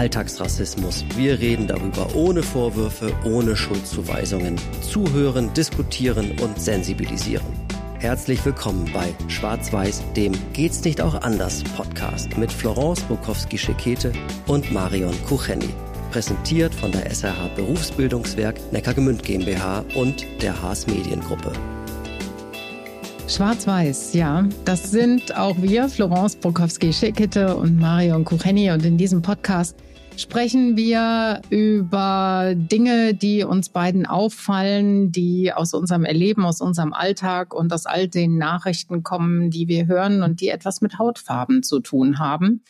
Alltagsrassismus. Wir reden darüber ohne Vorwürfe, ohne Schuldzuweisungen. Zuhören, diskutieren und sensibilisieren. Herzlich willkommen bei Schwarz-Weiß, dem Geht's nicht auch anders Podcast mit Florence Bukowski-Schekete und Marion Kucheni. Präsentiert von der SRH Berufsbildungswerk Neckargemünd GmbH und der Haas Mediengruppe. Schwarz-Weiß, ja. Das sind auch wir, Florence Bukowski-Schekete und Marion Kucheni. Und in diesem Podcast sprechen wir über Dinge, die uns beiden auffallen, die aus unserem Erleben, aus unserem Alltag und aus all den Nachrichten kommen, die wir hören und die etwas mit Hautfarben zu tun haben.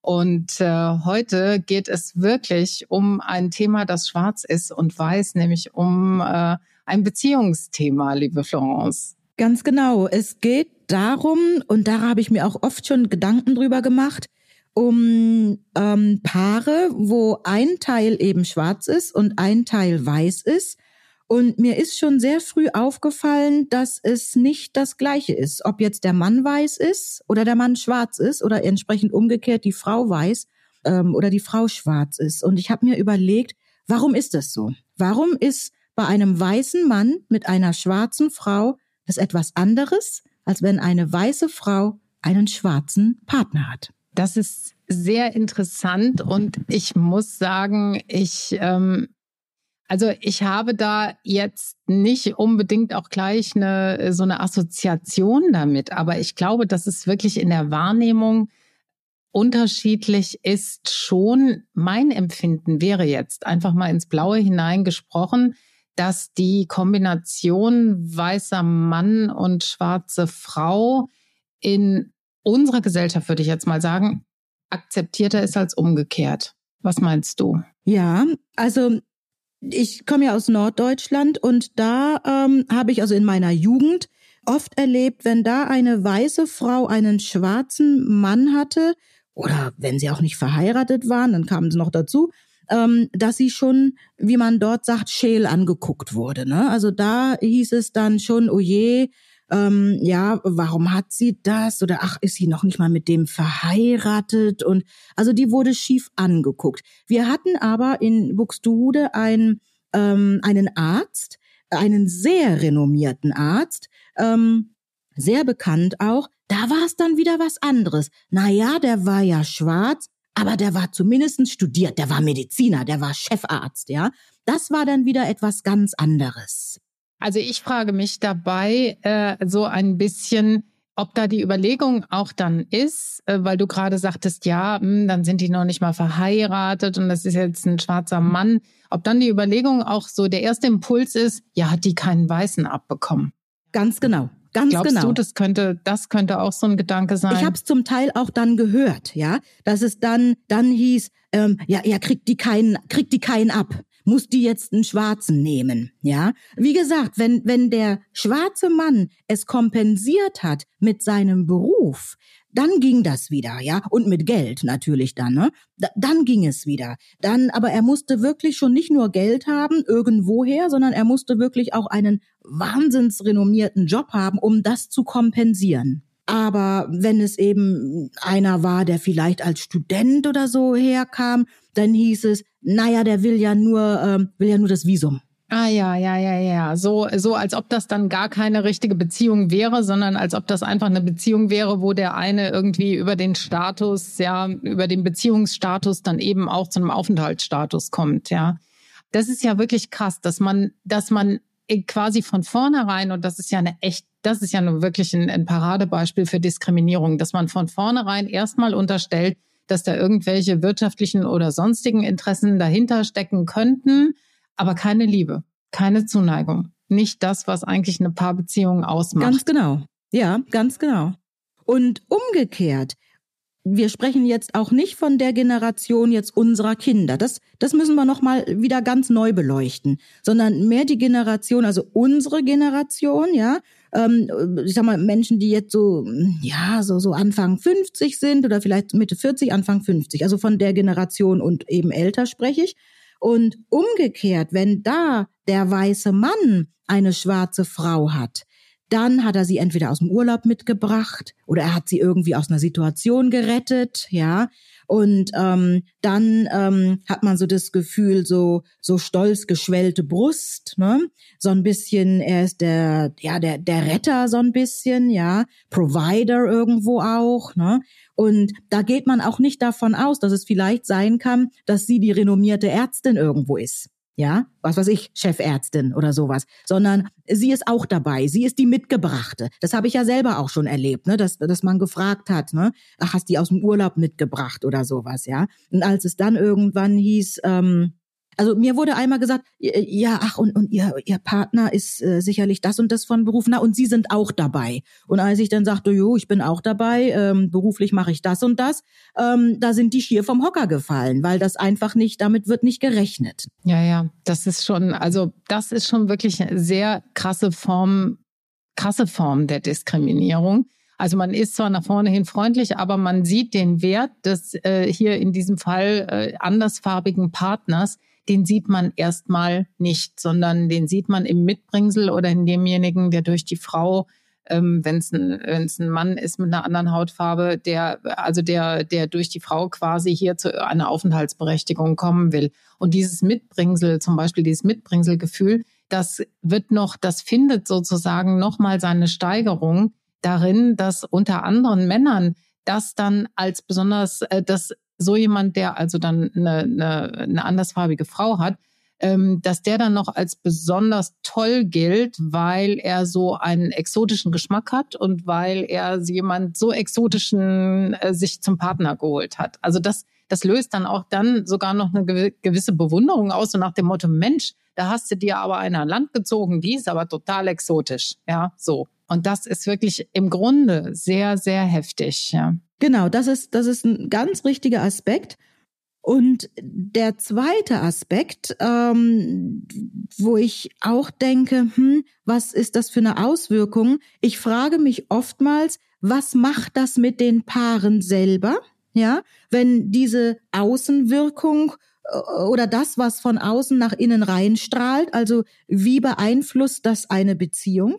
Und äh, heute geht es wirklich um ein Thema, das schwarz ist und weiß, nämlich um äh, ein Beziehungsthema, liebe Florence. Ganz genau. Es geht darum, und da habe ich mir auch oft schon Gedanken drüber gemacht, um ähm, Paare, wo ein Teil eben schwarz ist und ein Teil weiß ist. Und mir ist schon sehr früh aufgefallen, dass es nicht das Gleiche ist. Ob jetzt der Mann weiß ist oder der Mann schwarz ist oder entsprechend umgekehrt die Frau weiß ähm, oder die Frau schwarz ist. Und ich habe mir überlegt, warum ist das so? Warum ist bei einem weißen Mann mit einer schwarzen Frau das etwas anderes, als wenn eine weiße Frau einen schwarzen Partner hat. Das ist sehr interessant und ich muss sagen, ich ähm, also ich habe da jetzt nicht unbedingt auch gleich eine so eine Assoziation damit, aber ich glaube, dass es wirklich in der Wahrnehmung unterschiedlich ist. Schon mein Empfinden wäre jetzt einfach mal ins Blaue hineingesprochen, dass die Kombination weißer Mann und schwarze Frau in unserer Gesellschaft, würde ich jetzt mal sagen, akzeptierter ist als umgekehrt. Was meinst du? Ja, also ich komme ja aus Norddeutschland und da ähm, habe ich also in meiner Jugend oft erlebt, wenn da eine weiße Frau einen schwarzen Mann hatte oder wenn sie auch nicht verheiratet waren, dann kamen sie noch dazu, ähm, dass sie schon, wie man dort sagt, scheel angeguckt wurde. Ne? Also da hieß es dann schon, oh je, ähm, ja, warum hat sie das? Oder ach, ist sie noch nicht mal mit dem verheiratet? Und also die wurde schief angeguckt. Wir hatten aber in Buxtehude ein, ähm, einen Arzt, einen sehr renommierten Arzt, ähm, sehr bekannt auch. Da war es dann wieder was anderes. Naja, der war ja schwarz, aber der war zumindest studiert, der war Mediziner, der war Chefarzt, ja. Das war dann wieder etwas ganz anderes. Also ich frage mich dabei äh, so ein bisschen, ob da die Überlegung auch dann ist, äh, weil du gerade sagtest, ja, mh, hm, dann sind die noch nicht mal verheiratet und das ist jetzt ein schwarzer Mann, ob dann die Überlegung auch so der erste Impuls ist, ja, hat die keinen Weißen abbekommen. Ganz genau. Ganz Glaubst genau. du, das könnte, das könnte auch so ein Gedanke sein? Ich habe es zum Teil auch dann gehört, ja, dass es dann dann hieß, ähm, ja, ja, kriegt die keinen, kriegt die keinen ab, muss die jetzt einen Schwarzen nehmen, ja. Wie gesagt, wenn wenn der schwarze Mann es kompensiert hat mit seinem Beruf, dann ging das wieder, ja, und mit Geld natürlich dann, ne? Da, dann ging es wieder. Dann, aber er musste wirklich schon nicht nur Geld haben irgendwoher, sondern er musste wirklich auch einen wahnsinns renommierten Job haben, um das zu kompensieren. Aber wenn es eben einer war, der vielleicht als Student oder so herkam, dann hieß es, naja, der will ja nur, ähm, will ja nur das Visum. Ah ja, ja, ja, ja. So, so als ob das dann gar keine richtige Beziehung wäre, sondern als ob das einfach eine Beziehung wäre, wo der eine irgendwie über den Status, ja, über den Beziehungsstatus dann eben auch zu einem Aufenthaltsstatus kommt, ja. Das ist ja wirklich krass, dass man, dass man quasi von vornherein, und das ist ja eine echt, das ist ja nur wirklich ein, ein Paradebeispiel für Diskriminierung, dass man von vornherein erstmal unterstellt, dass da irgendwelche wirtschaftlichen oder sonstigen Interessen dahinter stecken könnten, aber keine Liebe, keine Zuneigung. Nicht das, was eigentlich eine Paarbeziehung ausmacht. Ganz genau. Ja, ganz genau. Und umgekehrt, wir sprechen jetzt auch nicht von der Generation jetzt unserer Kinder. Das, das müssen wir nochmal wieder ganz neu beleuchten, sondern mehr die Generation, also unsere Generation, ja, ähm, ich sag mal Menschen, die jetzt so, ja, so so Anfang 50 sind oder vielleicht Mitte 40, Anfang 50, also von der Generation und eben älter spreche ich. Und umgekehrt, wenn da der weiße Mann eine schwarze Frau hat, Dann hat er sie entweder aus dem Urlaub mitgebracht oder er hat sie irgendwie aus einer Situation gerettet, ja. Und ähm, dann ähm, hat man so das Gefühl, so so stolz geschwellte Brust, ne? So ein bisschen, er ist der ja der der Retter so ein bisschen, ja, Provider irgendwo auch, ne? Und da geht man auch nicht davon aus, dass es vielleicht sein kann, dass sie die renommierte Ärztin irgendwo ist ja, was weiß ich, Chefärztin oder sowas, sondern sie ist auch dabei, sie ist die Mitgebrachte. Das habe ich ja selber auch schon erlebt, ne, dass, dass man gefragt hat, ne, ach, hast die aus dem Urlaub mitgebracht oder sowas, ja. Und als es dann irgendwann hieß, ähm, also mir wurde einmal gesagt, ja, ach, und, und ihr, ihr Partner ist äh, sicherlich das und das von Beruf, na, und Sie sind auch dabei. Und als ich dann sagte, jo, ich bin auch dabei, ähm, beruflich mache ich das und das, ähm, da sind die schier vom Hocker gefallen, weil das einfach nicht, damit wird nicht gerechnet. Ja, ja, das ist schon, also das ist schon wirklich eine sehr krasse Form, krasse Form der Diskriminierung. Also man ist zwar nach vorne hin freundlich, aber man sieht den Wert des äh, hier in diesem Fall äh, andersfarbigen Partners den sieht man erstmal nicht, sondern den sieht man im Mitbringsel oder in demjenigen, der durch die Frau ähm, wenn es ein, wenn's ein Mann ist mit einer anderen Hautfarbe, der, also der, der durch die Frau quasi hier zu einer Aufenthaltsberechtigung kommen will. Und dieses Mitbringsel, zum Beispiel dieses Mitbringselgefühl, das wird noch, das findet sozusagen nochmal seine Steigerung darin, dass unter anderen Männern das dann als besonders, äh, das so jemand, der also dann eine, eine, eine andersfarbige Frau hat, ähm, dass der dann noch als besonders toll gilt, weil er so einen exotischen Geschmack hat und weil er jemand so exotischen äh, sich zum Partner geholt hat. Also das, das löst dann auch dann sogar noch eine gewisse Bewunderung aus, so nach dem Motto, Mensch, da hast du dir aber einer Land gezogen, die ist aber total exotisch. Ja, so. Und das ist wirklich im Grunde sehr, sehr heftig. Ja. Genau, das ist, das ist ein ganz richtiger Aspekt. Und der zweite Aspekt, ähm, wo ich auch denke, hm, was ist das für eine Auswirkung? Ich frage mich oftmals, was macht das mit den Paaren selber? Ja, wenn diese Außenwirkung äh, oder das, was von außen nach innen reinstrahlt, also wie beeinflusst das eine Beziehung?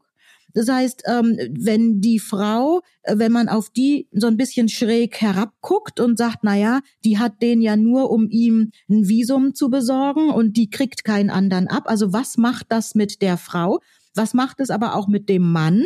Das heißt, ähm, wenn die Frau, äh, wenn man auf die so ein bisschen schräg herabguckt und sagt, na ja, die hat den ja nur, um ihm ein Visum zu besorgen und die kriegt keinen anderen ab. Also was macht das mit der Frau? Was macht es aber auch mit dem Mann?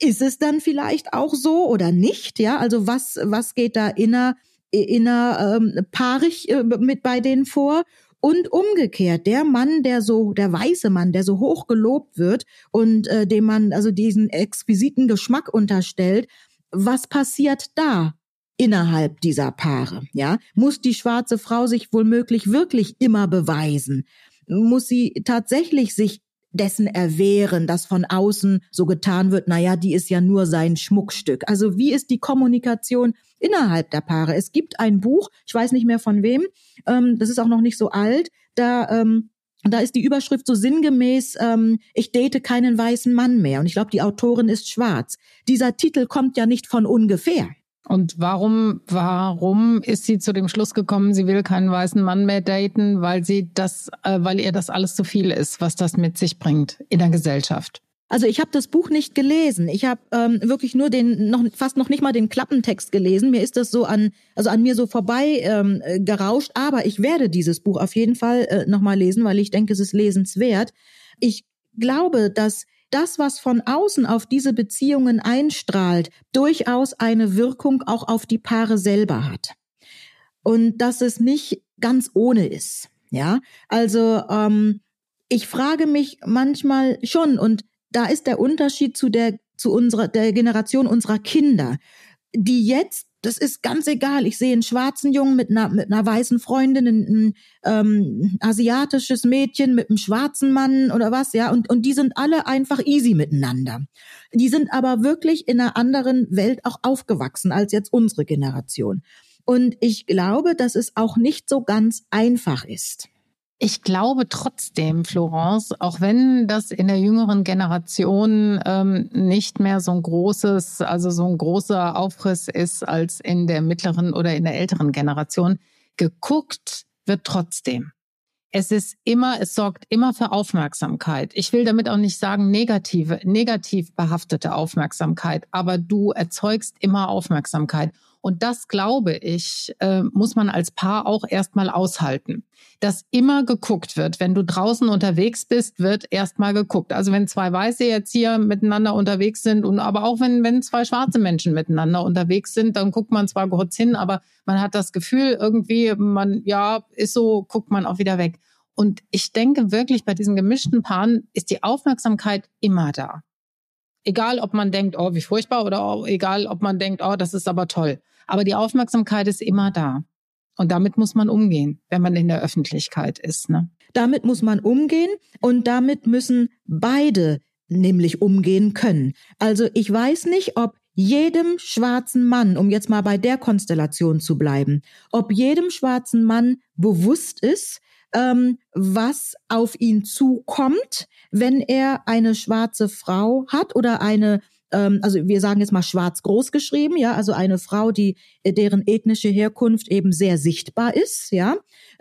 Ist es dann vielleicht auch so oder nicht? Ja, also was, was geht da inner, inner ähm, paarig äh, mit bei denen vor? Und umgekehrt, der Mann, der so, der weiße Mann, der so hoch gelobt wird und äh, dem man also diesen exquisiten Geschmack unterstellt, was passiert da? innerhalb dieser Paare, ja? Muss die schwarze Frau sich womöglich wirklich immer beweisen? Muss sie tatsächlich sich dessen erwehren, dass von außen so getan wird, naja, die ist ja nur sein Schmuckstück. Also wie ist die Kommunikation innerhalb der Paare? Es gibt ein Buch, ich weiß nicht mehr von wem, ähm, das ist auch noch nicht so alt, da ähm, da ist die Überschrift so sinngemäß, ähm, ich date keinen weißen Mann mehr. Und ich glaube, die Autorin ist schwarz. Dieser Titel kommt ja nicht von ungefähr. Und warum, warum ist sie zu dem Schluss gekommen, sie will keinen weißen Mann mehr daten, weil sie das, äh, weil ihr das alles zu viel ist, was das mit sich bringt in der Gesellschaft? Also ich habe das Buch nicht gelesen. Ich habe ähm, wirklich nur den noch fast noch nicht mal den Klappentext gelesen. Mir ist das so an also an mir so vorbei ähm, äh, gerauscht. Aber ich werde dieses Buch auf jeden Fall äh, noch mal lesen, weil ich denke, es ist lesenswert. Ich glaube, dass das, was von außen auf diese Beziehungen einstrahlt, durchaus eine Wirkung auch auf die Paare selber hat. Und dass es nicht ganz ohne ist. Ja, also ähm, ich frage mich manchmal schon, und da ist der Unterschied zu der zu unserer der Generation unserer Kinder, die jetzt das ist ganz egal. Ich sehe einen schwarzen Jungen mit einer, mit einer weißen Freundin, ein, ähm, asiatisches Mädchen mit einem schwarzen Mann oder was, ja. Und, und die sind alle einfach easy miteinander. Die sind aber wirklich in einer anderen Welt auch aufgewachsen als jetzt unsere Generation. Und ich glaube, dass es auch nicht so ganz einfach ist. Ich glaube trotzdem, Florence, auch wenn das in der jüngeren Generation ähm, nicht mehr so ein großes, also so ein großer Aufriss ist als in der mittleren oder in der älteren Generation, geguckt wird trotzdem. es ist immer, es sorgt immer für Aufmerksamkeit. Ich will damit auch nicht sagen negative, negativ behaftete Aufmerksamkeit, aber du erzeugst immer Aufmerksamkeit. Und das, glaube ich, äh, muss man als Paar auch erstmal aushalten. Dass immer geguckt wird. Wenn du draußen unterwegs bist, wird erstmal geguckt. Also wenn zwei Weiße jetzt hier miteinander unterwegs sind und aber auch wenn, wenn zwei schwarze Menschen miteinander unterwegs sind, dann guckt man zwar kurz hin, aber man hat das Gefühl irgendwie, man, ja, ist so, guckt man auch wieder weg. Und ich denke wirklich, bei diesen gemischten Paaren ist die Aufmerksamkeit immer da. Egal, ob man denkt, oh, wie furchtbar, oder auch egal, ob man denkt, oh, das ist aber toll. Aber die Aufmerksamkeit ist immer da. Und damit muss man umgehen, wenn man in der Öffentlichkeit ist. Ne? Damit muss man umgehen und damit müssen beide nämlich umgehen können. Also ich weiß nicht, ob jedem schwarzen Mann, um jetzt mal bei der Konstellation zu bleiben, ob jedem schwarzen Mann bewusst ist, ähm, was auf ihn zukommt, wenn er eine schwarze Frau hat oder eine ähm, also wir sagen jetzt mal schwarz groß geschrieben, ja, also eine Frau, die äh, deren ethnische Herkunft eben sehr sichtbar ist, ja,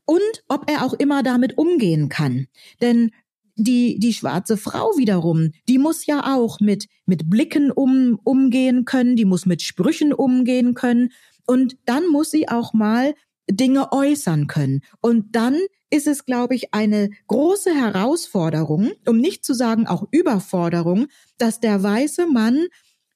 und ob er auch immer damit umgehen kann, denn die die schwarze Frau wiederum, die muss ja auch mit mit Blicken um umgehen können, die muss mit Sprüchen umgehen können und dann muss sie auch mal Dinge äußern können und dann ist es, glaube ich, eine große Herausforderung, um nicht zu sagen auch Überforderung, dass der weiße Mann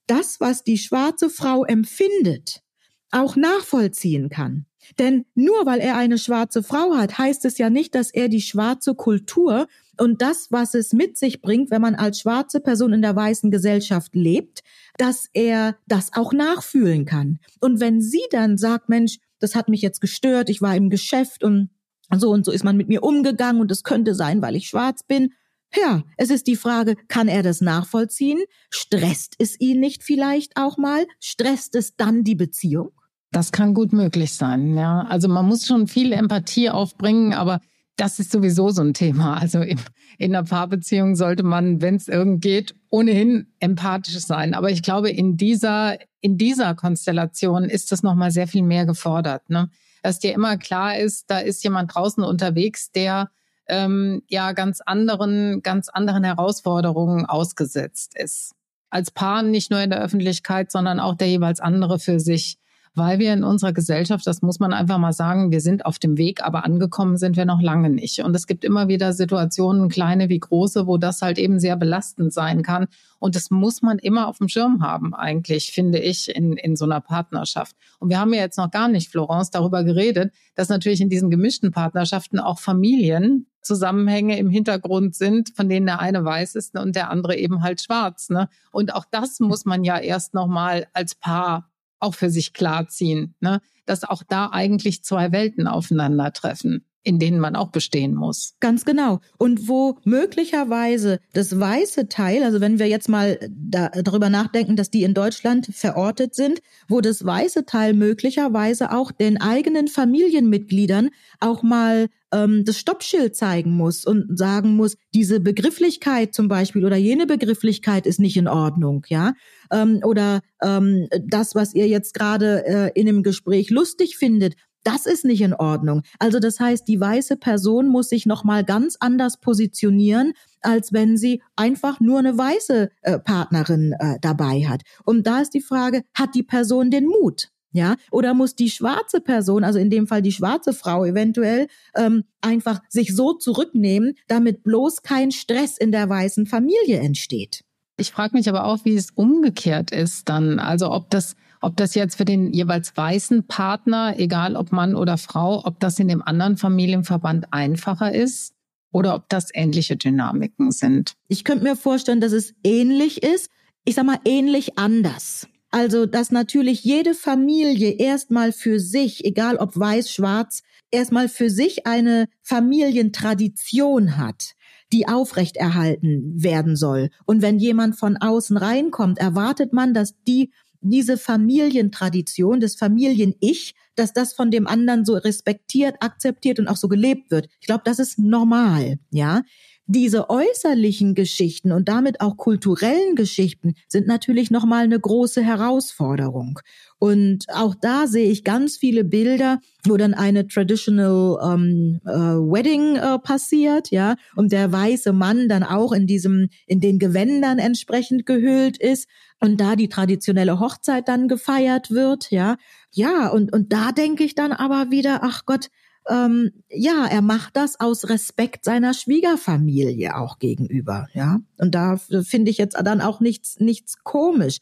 das, was die schwarze Frau empfindet, auch nachvollziehen kann. Denn nur weil er eine schwarze Frau hat, heißt es ja nicht, dass er die schwarze Kultur und das, was es mit sich bringt, wenn man als schwarze Person in der weißen Gesellschaft lebt, dass er das auch nachfühlen kann. Und wenn sie dann sagt, Mensch, das hat mich jetzt gestört, ich war im Geschäft und so und so ist man mit mir umgegangen und es könnte sein, weil ich schwarz bin. Ja, es ist die Frage, kann er das nachvollziehen? Stresst es ihn nicht vielleicht auch mal? Stresst es dann die Beziehung? Das kann gut möglich sein, ja. Also man muss schon viel Empathie aufbringen, aber das ist sowieso so ein Thema. Also in, in einer Paarbeziehung sollte man, wenn es irgend geht, ohnehin empathisch sein. Aber ich glaube, in dieser, in dieser Konstellation ist das nochmal sehr viel mehr gefordert. Ne? dass dir immer klar ist, da ist jemand draußen unterwegs, der ähm, ja ganz anderen, ganz anderen Herausforderungen ausgesetzt ist. Als Paar nicht nur in der Öffentlichkeit, sondern auch der jeweils andere für sich weil wir in unserer Gesellschaft, das muss man einfach mal sagen, wir sind auf dem Weg, aber angekommen sind wir noch lange nicht. Und es gibt immer wieder Situationen, kleine wie große, wo das halt eben sehr belastend sein kann. Und das muss man immer auf dem Schirm haben, eigentlich, finde ich, in, in so einer Partnerschaft. Und wir haben ja jetzt noch gar nicht, Florence, darüber geredet, dass natürlich in diesen gemischten Partnerschaften auch Familien Zusammenhänge im Hintergrund sind, von denen der eine weiß ist und der andere eben halt schwarz. Ne? Und auch das muss man ja erst nochmal als Paar auch für sich klarziehen, ne? dass auch da eigentlich zwei Welten aufeinandertreffen in denen man auch bestehen muss. Ganz genau. Und wo möglicherweise das weiße Teil, also wenn wir jetzt mal da, darüber nachdenken, dass die in Deutschland verortet sind, wo das weiße Teil möglicherweise auch den eigenen Familienmitgliedern auch mal ähm, das Stoppschild zeigen muss und sagen muss, diese Begrifflichkeit zum Beispiel oder jene Begrifflichkeit ist nicht in Ordnung, ja, ähm, oder ähm, das, was ihr jetzt gerade äh, in dem Gespräch lustig findet, das ist nicht in Ordnung. Also das heißt, die weiße Person muss sich noch mal ganz anders positionieren, als wenn sie einfach nur eine weiße äh, Partnerin äh, dabei hat. Und da ist die Frage, hat die Person den Mut? Ja, oder muss die schwarze Person, also in dem Fall die schwarze Frau eventuell, ähm, einfach sich so zurücknehmen, damit bloß kein Stress in der weißen Familie entsteht? Ich frage mich aber auch, wie es umgekehrt ist dann. Also ob das ob das jetzt für den jeweils weißen Partner, egal ob Mann oder Frau, ob das in dem anderen Familienverband einfacher ist oder ob das ähnliche Dynamiken sind. Ich könnte mir vorstellen, dass es ähnlich ist. Ich sag mal ähnlich anders. Also, dass natürlich jede Familie erstmal für sich, egal ob weiß, schwarz, erstmal für sich eine Familientradition hat die aufrechterhalten werden soll. Und wenn jemand von außen reinkommt, erwartet man, dass die diese Familientradition, das Familien-Ich, dass das von dem anderen so respektiert, akzeptiert und auch so gelebt wird. Ich glaube, das ist normal, ja. diese äußerlichen Geschichten und damit auch kulturellen Geschichten sind natürlich nochmal eine große Herausforderung. Und auch da sehe ich ganz viele Bilder, wo dann eine traditional ähm, äh, Wedding äh, passiert, ja, und der weiße Mann dann auch in diesem, in den Gewändern entsprechend gehüllt ist und da die traditionelle Hochzeit dann gefeiert wird, ja. Ja, und, und da denke ich dann aber wieder, ach Gott, ähm, ja, er macht das aus Respekt seiner Schwiegerfamilie auch gegenüber, ja. Und da finde ich jetzt dann auch nichts, nichts komisch.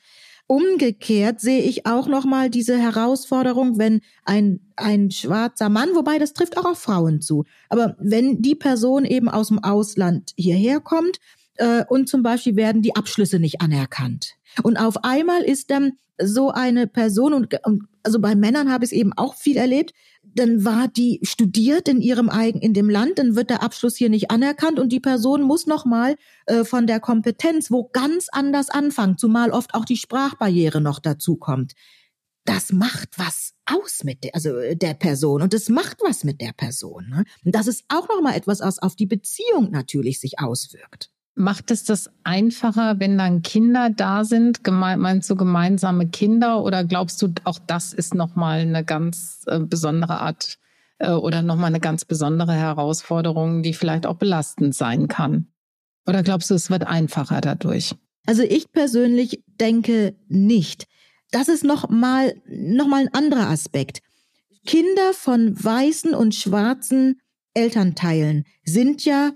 Umgekehrt sehe ich auch noch mal diese Herausforderung, wenn ein ein schwarzer Mann, wobei das trifft auch auf Frauen zu, aber wenn die Person eben aus dem Ausland hierher kommt äh, und zum Beispiel werden die Abschlüsse nicht anerkannt. Und auf einmal ist dann so eine Person und, und also bei Männern habe ich es eben auch viel erlebt, dann war die studiert in ihrem eigen in dem Land, dann wird der Abschluss hier nicht anerkannt und die Person muss noch mal äh, von der Kompetenz wo ganz anders anfangen, zumal oft auch die Sprachbarriere noch dazu kommt. Das macht was aus mit der, also äh, der Person und es macht was mit der Person. Ne? Und das ist auch noch mal etwas, was auf die Beziehung natürlich sich auswirkt. Macht es das einfacher, wenn dann Kinder da sind? Meinst du gemeinsame Kinder oder glaubst du, auch das ist nochmal eine ganz äh, besondere Art äh, oder nochmal eine ganz besondere Herausforderung, die vielleicht auch belastend sein kann? Oder glaubst du, es wird einfacher dadurch? Also ich persönlich denke nicht. Das ist nochmal noch mal ein anderer Aspekt. Kinder von weißen und schwarzen Elternteilen sind ja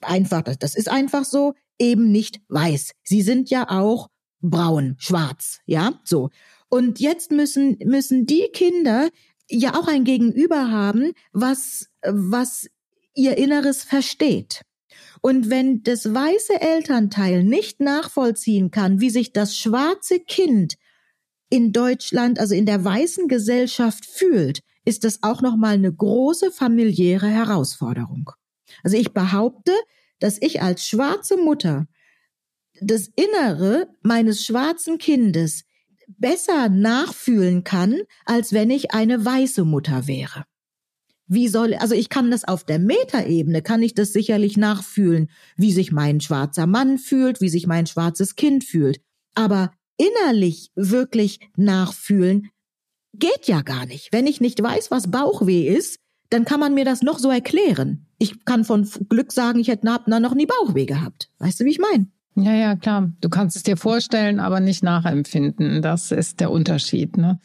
einfach, das, ist einfach so, eben nicht weiß. Sie sind ja auch braun, schwarz, ja, so. Und jetzt müssen, müssen die Kinder ja auch ein Gegenüber haben, was, was ihr Inneres versteht. Und wenn das weiße Elternteil nicht nachvollziehen kann, wie sich das schwarze Kind in Deutschland, also in der weißen Gesellschaft fühlt, ist das auch nochmal eine große familiäre Herausforderung. Also ich behaupte, dass ich als schwarze Mutter das Innere meines schwarzen Kindes besser nachfühlen kann, als wenn ich eine weiße Mutter wäre. Wie soll, also ich kann das auf der Metaebene, kann ich das sicherlich nachfühlen, wie sich mein schwarzer Mann fühlt, wie sich mein schwarzes Kind fühlt. Aber innerlich wirklich nachfühlen geht ja gar nicht. Wenn ich nicht weiß, was Bauchweh ist, dann kann man mir das noch so erklären. Ich kann von Glück sagen, ich hätte noch nie Bauchweh gehabt. Weißt du, wie ich meine? Ja, ja, klar. Du kannst es dir vorstellen, aber nicht nachempfinden. Das ist der Unterschied. Ne?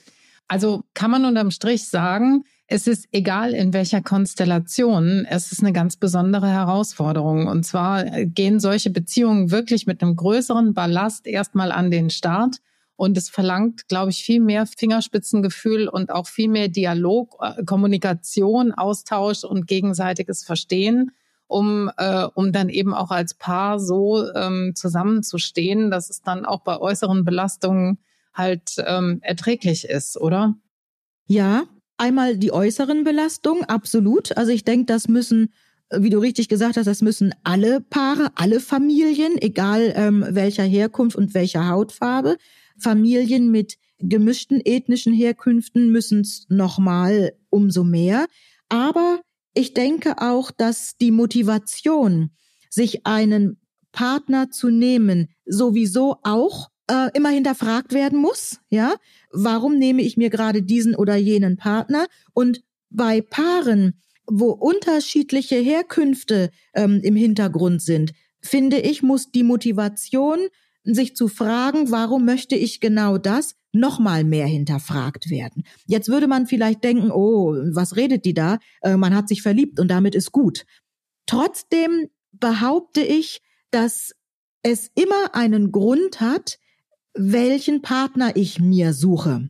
Also kann man unterm Strich sagen, es ist egal in welcher Konstellation, es ist eine ganz besondere Herausforderung. Und zwar gehen solche Beziehungen wirklich mit einem größeren Ballast erstmal an den Start und es verlangt, glaube ich, viel mehr Fingerspitzengefühl und auch viel mehr Dialog, äh, Kommunikation, Austausch und gegenseitiges Verstehen, um, äh, um dann eben auch als Paar so ähm, zusammenzustehen, dass es dann auch bei äußeren Belastungen halt ähm, erträglich ist, oder? Ja, einmal die äußeren Belastungen, absolut. Also ich denke, das müssen wie du richtig gesagt hast, das müssen alle Paare, alle Familien, egal ähm, welcher Herkunft und welcher Hautfarbe, Familien mit gemischten ethnischen Herkünften müssen es nochmal umso mehr. Aber ich denke auch, dass die Motivation, sich einen Partner zu nehmen, sowieso auch äh, immer hinterfragt werden muss. Ja, warum nehme ich mir gerade diesen oder jenen Partner? Und bei Paaren, wo unterschiedliche Herkünfte ähm, im Hintergrund sind, finde ich, muss die Motivation sich zu fragen, warum möchte ich genau das, nochmal mehr hinterfragt werden. Jetzt würde man vielleicht denken, oh, was redet die da? Äh, man hat sich verliebt und damit ist gut. Trotzdem behaupte ich, dass es immer einen Grund hat, welchen Partner ich mir suche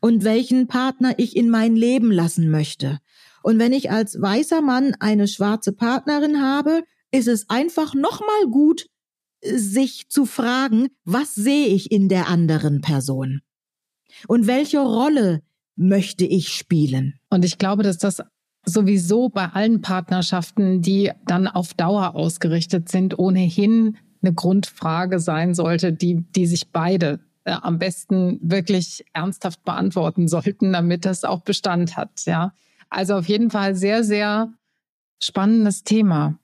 und welchen Partner ich in mein Leben lassen möchte. Und wenn ich als weißer Mann eine schwarze Partnerin habe, ist es einfach nochmal gut, sich zu fragen, was sehe ich in der anderen Person? Und welche Rolle möchte ich spielen? Und ich glaube, dass das sowieso bei allen Partnerschaften, die dann auf Dauer ausgerichtet sind, ohnehin eine Grundfrage sein sollte, die, die sich beide äh, am besten wirklich ernsthaft beantworten sollten, damit das auch Bestand hat. Ja, also auf jeden Fall sehr, sehr spannendes Thema.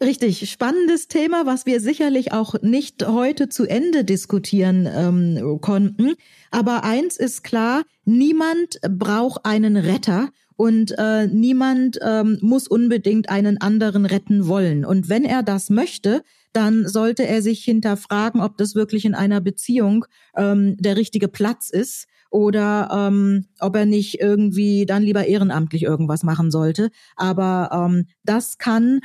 Richtig, spannendes Thema, was wir sicherlich auch nicht heute zu Ende diskutieren ähm, konnten. Aber eins ist klar, niemand braucht einen Retter und äh, niemand ähm, muss unbedingt einen anderen retten wollen. Und wenn er das möchte, dann sollte er sich hinterfragen, ob das wirklich in einer Beziehung ähm, der richtige Platz ist oder ähm, ob er nicht irgendwie dann lieber ehrenamtlich irgendwas machen sollte. Aber ähm, das kann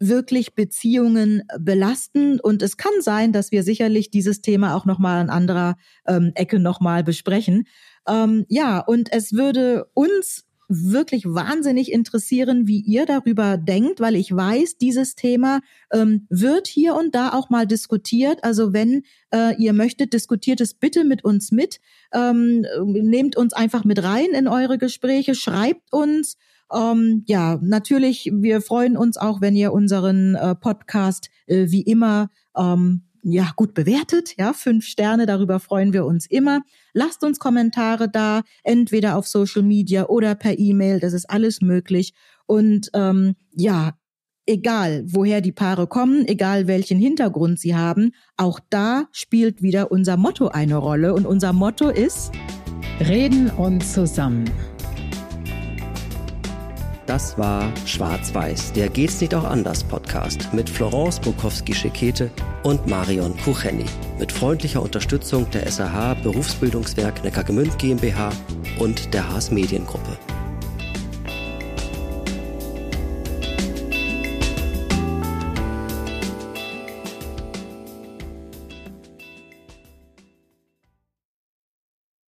wirklich Beziehungen belasten. Und es kann sein, dass wir sicherlich dieses Thema auch nochmal an anderer ähm, Ecke nochmal besprechen. Ähm, ja, und es würde uns wirklich wahnsinnig interessieren, wie ihr darüber denkt, weil ich weiß, dieses Thema ähm, wird hier und da auch mal diskutiert. Also wenn äh, ihr möchtet, diskutiert es bitte mit uns mit. Ähm, nehmt uns einfach mit rein in eure Gespräche, schreibt uns. Ähm, ja, natürlich, wir freuen uns auch, wenn ihr unseren äh, Podcast äh, wie immer ähm, ja, gut bewertet, ja, fünf Sterne, darüber freuen wir uns immer. Lasst uns Kommentare da, entweder auf Social Media oder per E-Mail, das ist alles möglich. Und ähm, ja, egal woher die Paare kommen, egal welchen Hintergrund sie haben, auch da spielt wieder unser Motto eine Rolle. Und unser Motto ist Reden und zusammen. Das war Schwarz-Weiß, der Geht's nicht auch anders Podcast mit Florence Bukowski-Schekete und Marion Kucheni. Mit freundlicher Unterstützung der SAH Berufsbildungswerk Neckargemünd GmbH und der Haas Mediengruppe.